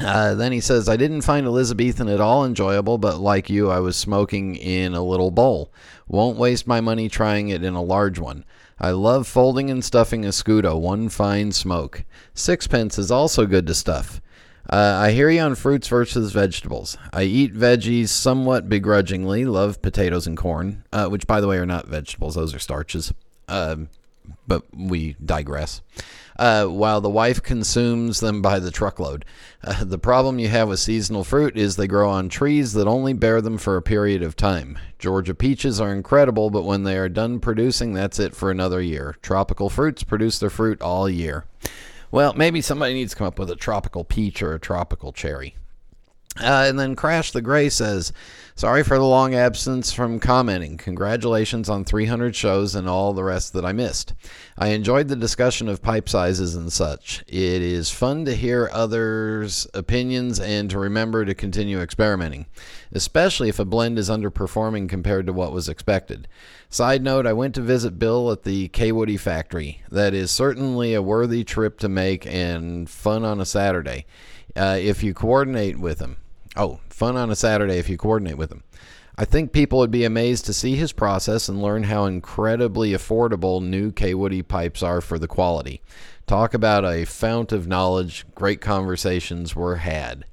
Uh, then he says, I didn't find Elizabethan at all enjoyable, but like you, I was smoking in a little bowl. Won't waste my money trying it in a large one. I love folding and stuffing a Scudo, one fine smoke. Sixpence is also good to stuff. Uh, I hear you on fruits versus vegetables. I eat veggies somewhat begrudgingly. Love potatoes and corn, uh, which, by the way, are not vegetables. Those are starches. Um, but we digress. Uh, while the wife consumes them by the truckload. Uh, the problem you have with seasonal fruit is they grow on trees that only bear them for a period of time. Georgia peaches are incredible, but when they are done producing, that's it for another year. Tropical fruits produce their fruit all year. Well, maybe somebody needs to come up with a tropical peach or a tropical cherry. Uh, and then Crash the Gray says, Sorry for the long absence from commenting. Congratulations on 300 shows and all the rest that I missed. I enjoyed the discussion of pipe sizes and such. It is fun to hear others' opinions and to remember to continue experimenting, especially if a blend is underperforming compared to what was expected. Side note, I went to visit Bill at the Kaywoodie factory. That is certainly a worthy trip to make and fun on a Saturday uh, if you coordinate with him. Oh, fun on a Saturday if you coordinate with him. I think people would be amazed to see his process and learn how incredibly affordable new Kaywoodie pipes are for the quality. Talk about a fount of knowledge. Great conversations were had.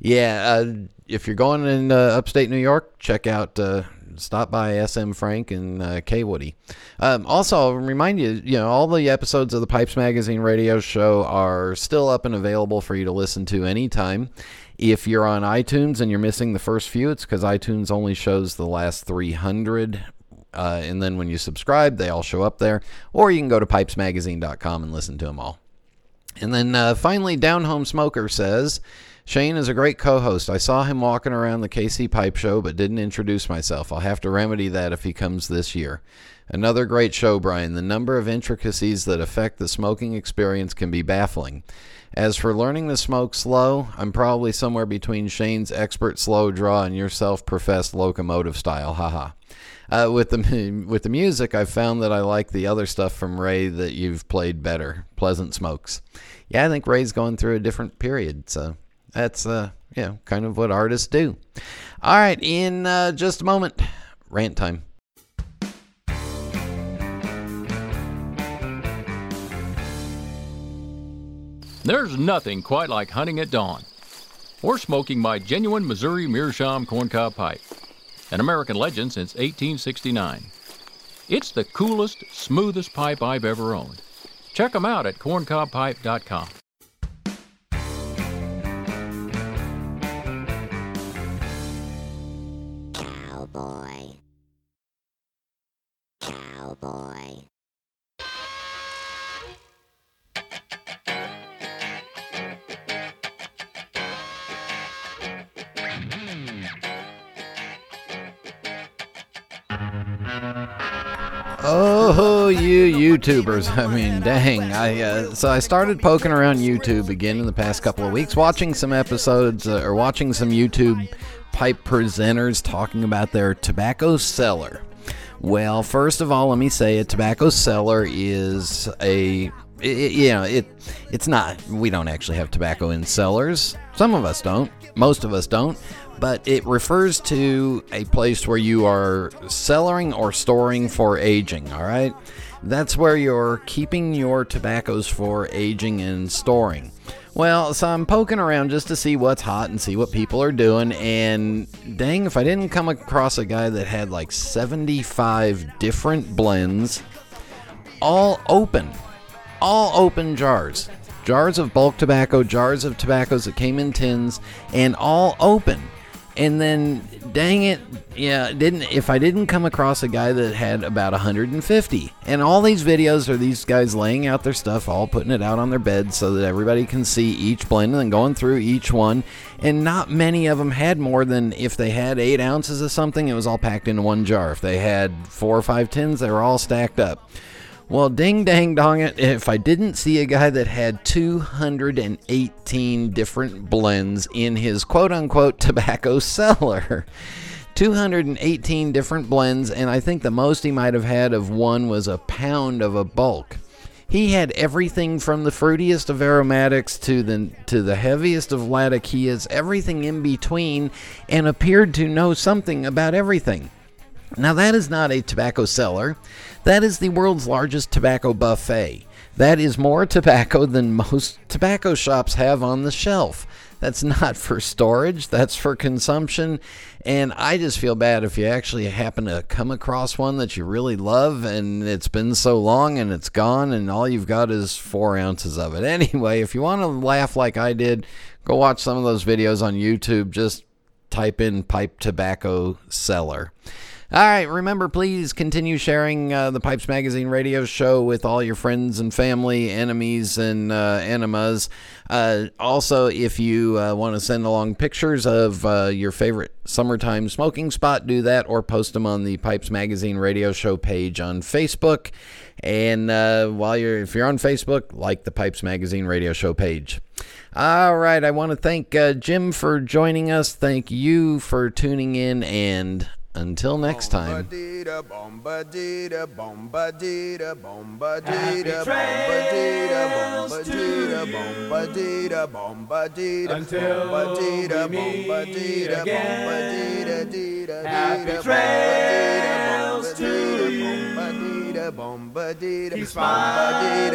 Yeah, uh, if you're going in uh, upstate New York, check out, uh, stop by SM Frank and uh, Kaywoodie. Um, also, I'll remind you, you know, all the episodes of the Pipes Magazine radio show are still up and available for you to listen to anytime. If you're on iTunes and you're missing the first few, it's because iTunes only shows the last 300. Uh, and then when you subscribe, they all show up there. Or you can go to pipesmagazine.com and listen to them all. And then uh, finally, Down Home Smoker says, Shane is a great co host. I saw him walking around the KC Pipe Show, but didn't introduce myself. I'll have to remedy that if he comes this year. Another great show, Brian. The number of intricacies that affect the smoking experience can be baffling. As for learning to smoke slow, I'm probably somewhere between Shane's expert slow draw and your self-professed locomotive style. Haha. Uh, with the with the music, I've found that I like the other stuff from Ray that you've played better. Pleasant Smokes. Yeah, I think Ray's going through a different period, so that's uh, know, kind of what artists do. All right, in uh, just a moment, rant time. There's nothing quite like hunting at dawn or smoking my genuine Missouri Meerschaum corncob pipe, an American legend since 1869. It's the coolest, smoothest pipe I've ever owned. Check them out at corncobpipe.com. Cowboy. Oh, you YouTubers! I mean, dang! I uh, so I started poking around YouTube again in the past couple of weeks, watching some episodes uh, or watching some YouTube pipe presenters talking about their tobacco cellar. Well, first of all, let me say a tobacco cellar is a it, you know it it's not we don't actually have tobacco in cellars. Some of us don't. Most of us don't but it refers to a place where you are cellaring or storing for aging, all right? That's where you're keeping your tobaccos for aging and storing. Well, so I'm poking around just to see what's hot and see what people are doing, and dang, if I didn't come across a guy that had like 75 different blends, all open, all open jars. Jars of bulk tobacco, jars of tobaccos that came in tins, and all open And then, dang it, yeah, didn't if I didn't come across a guy that had about 150, and all these videos are these guys laying out their stuff, all putting it out on their bed so that everybody can see each blend, and then going through each one. And not many of them had more than if they had eight ounces of something, it was all packed into one jar. If they had four or five tins, they were all stacked up. Well, ding dang dong it, if I didn't see a guy that had 218 different blends in his quote unquote tobacco cellar. 218 different blends, and I think the most he might have had of one was a pound of a bulk. He had everything from the fruitiest of aromatics to the to the heaviest of latakias, everything in between, and appeared to know something about everything. Now, that is not a tobacco cellar. That is the world's largest tobacco buffet. That is more tobacco than most tobacco shops have on the shelf. That's not for storage, that's for consumption. And I just feel bad if you actually happen to come across one that you really love and it's been so long and it's gone and all you've got is four ounces of it. Anyway, if you want to laugh like I did, go watch some of those videos on YouTube. Just type in pipe tobacco cellar. All right, remember, please continue sharing uh, the Pipes Magazine radio show with all your friends and family, enemies, and uh, enemas. Uh, also, if you uh, want to send along pictures of uh, your favorite summertime smoking spot, do that or post them on the Pipes Magazine radio show page on Facebook. And uh, while you're, if you're on Facebook, like the Pipes Magazine radio show page. All right, I want to thank Jim for joining us. Thank you for tuning in, and until next time. Until we meet again. Happy trails to you. Keep smiling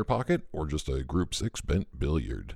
your pocket or just a Group 6 bent billiard?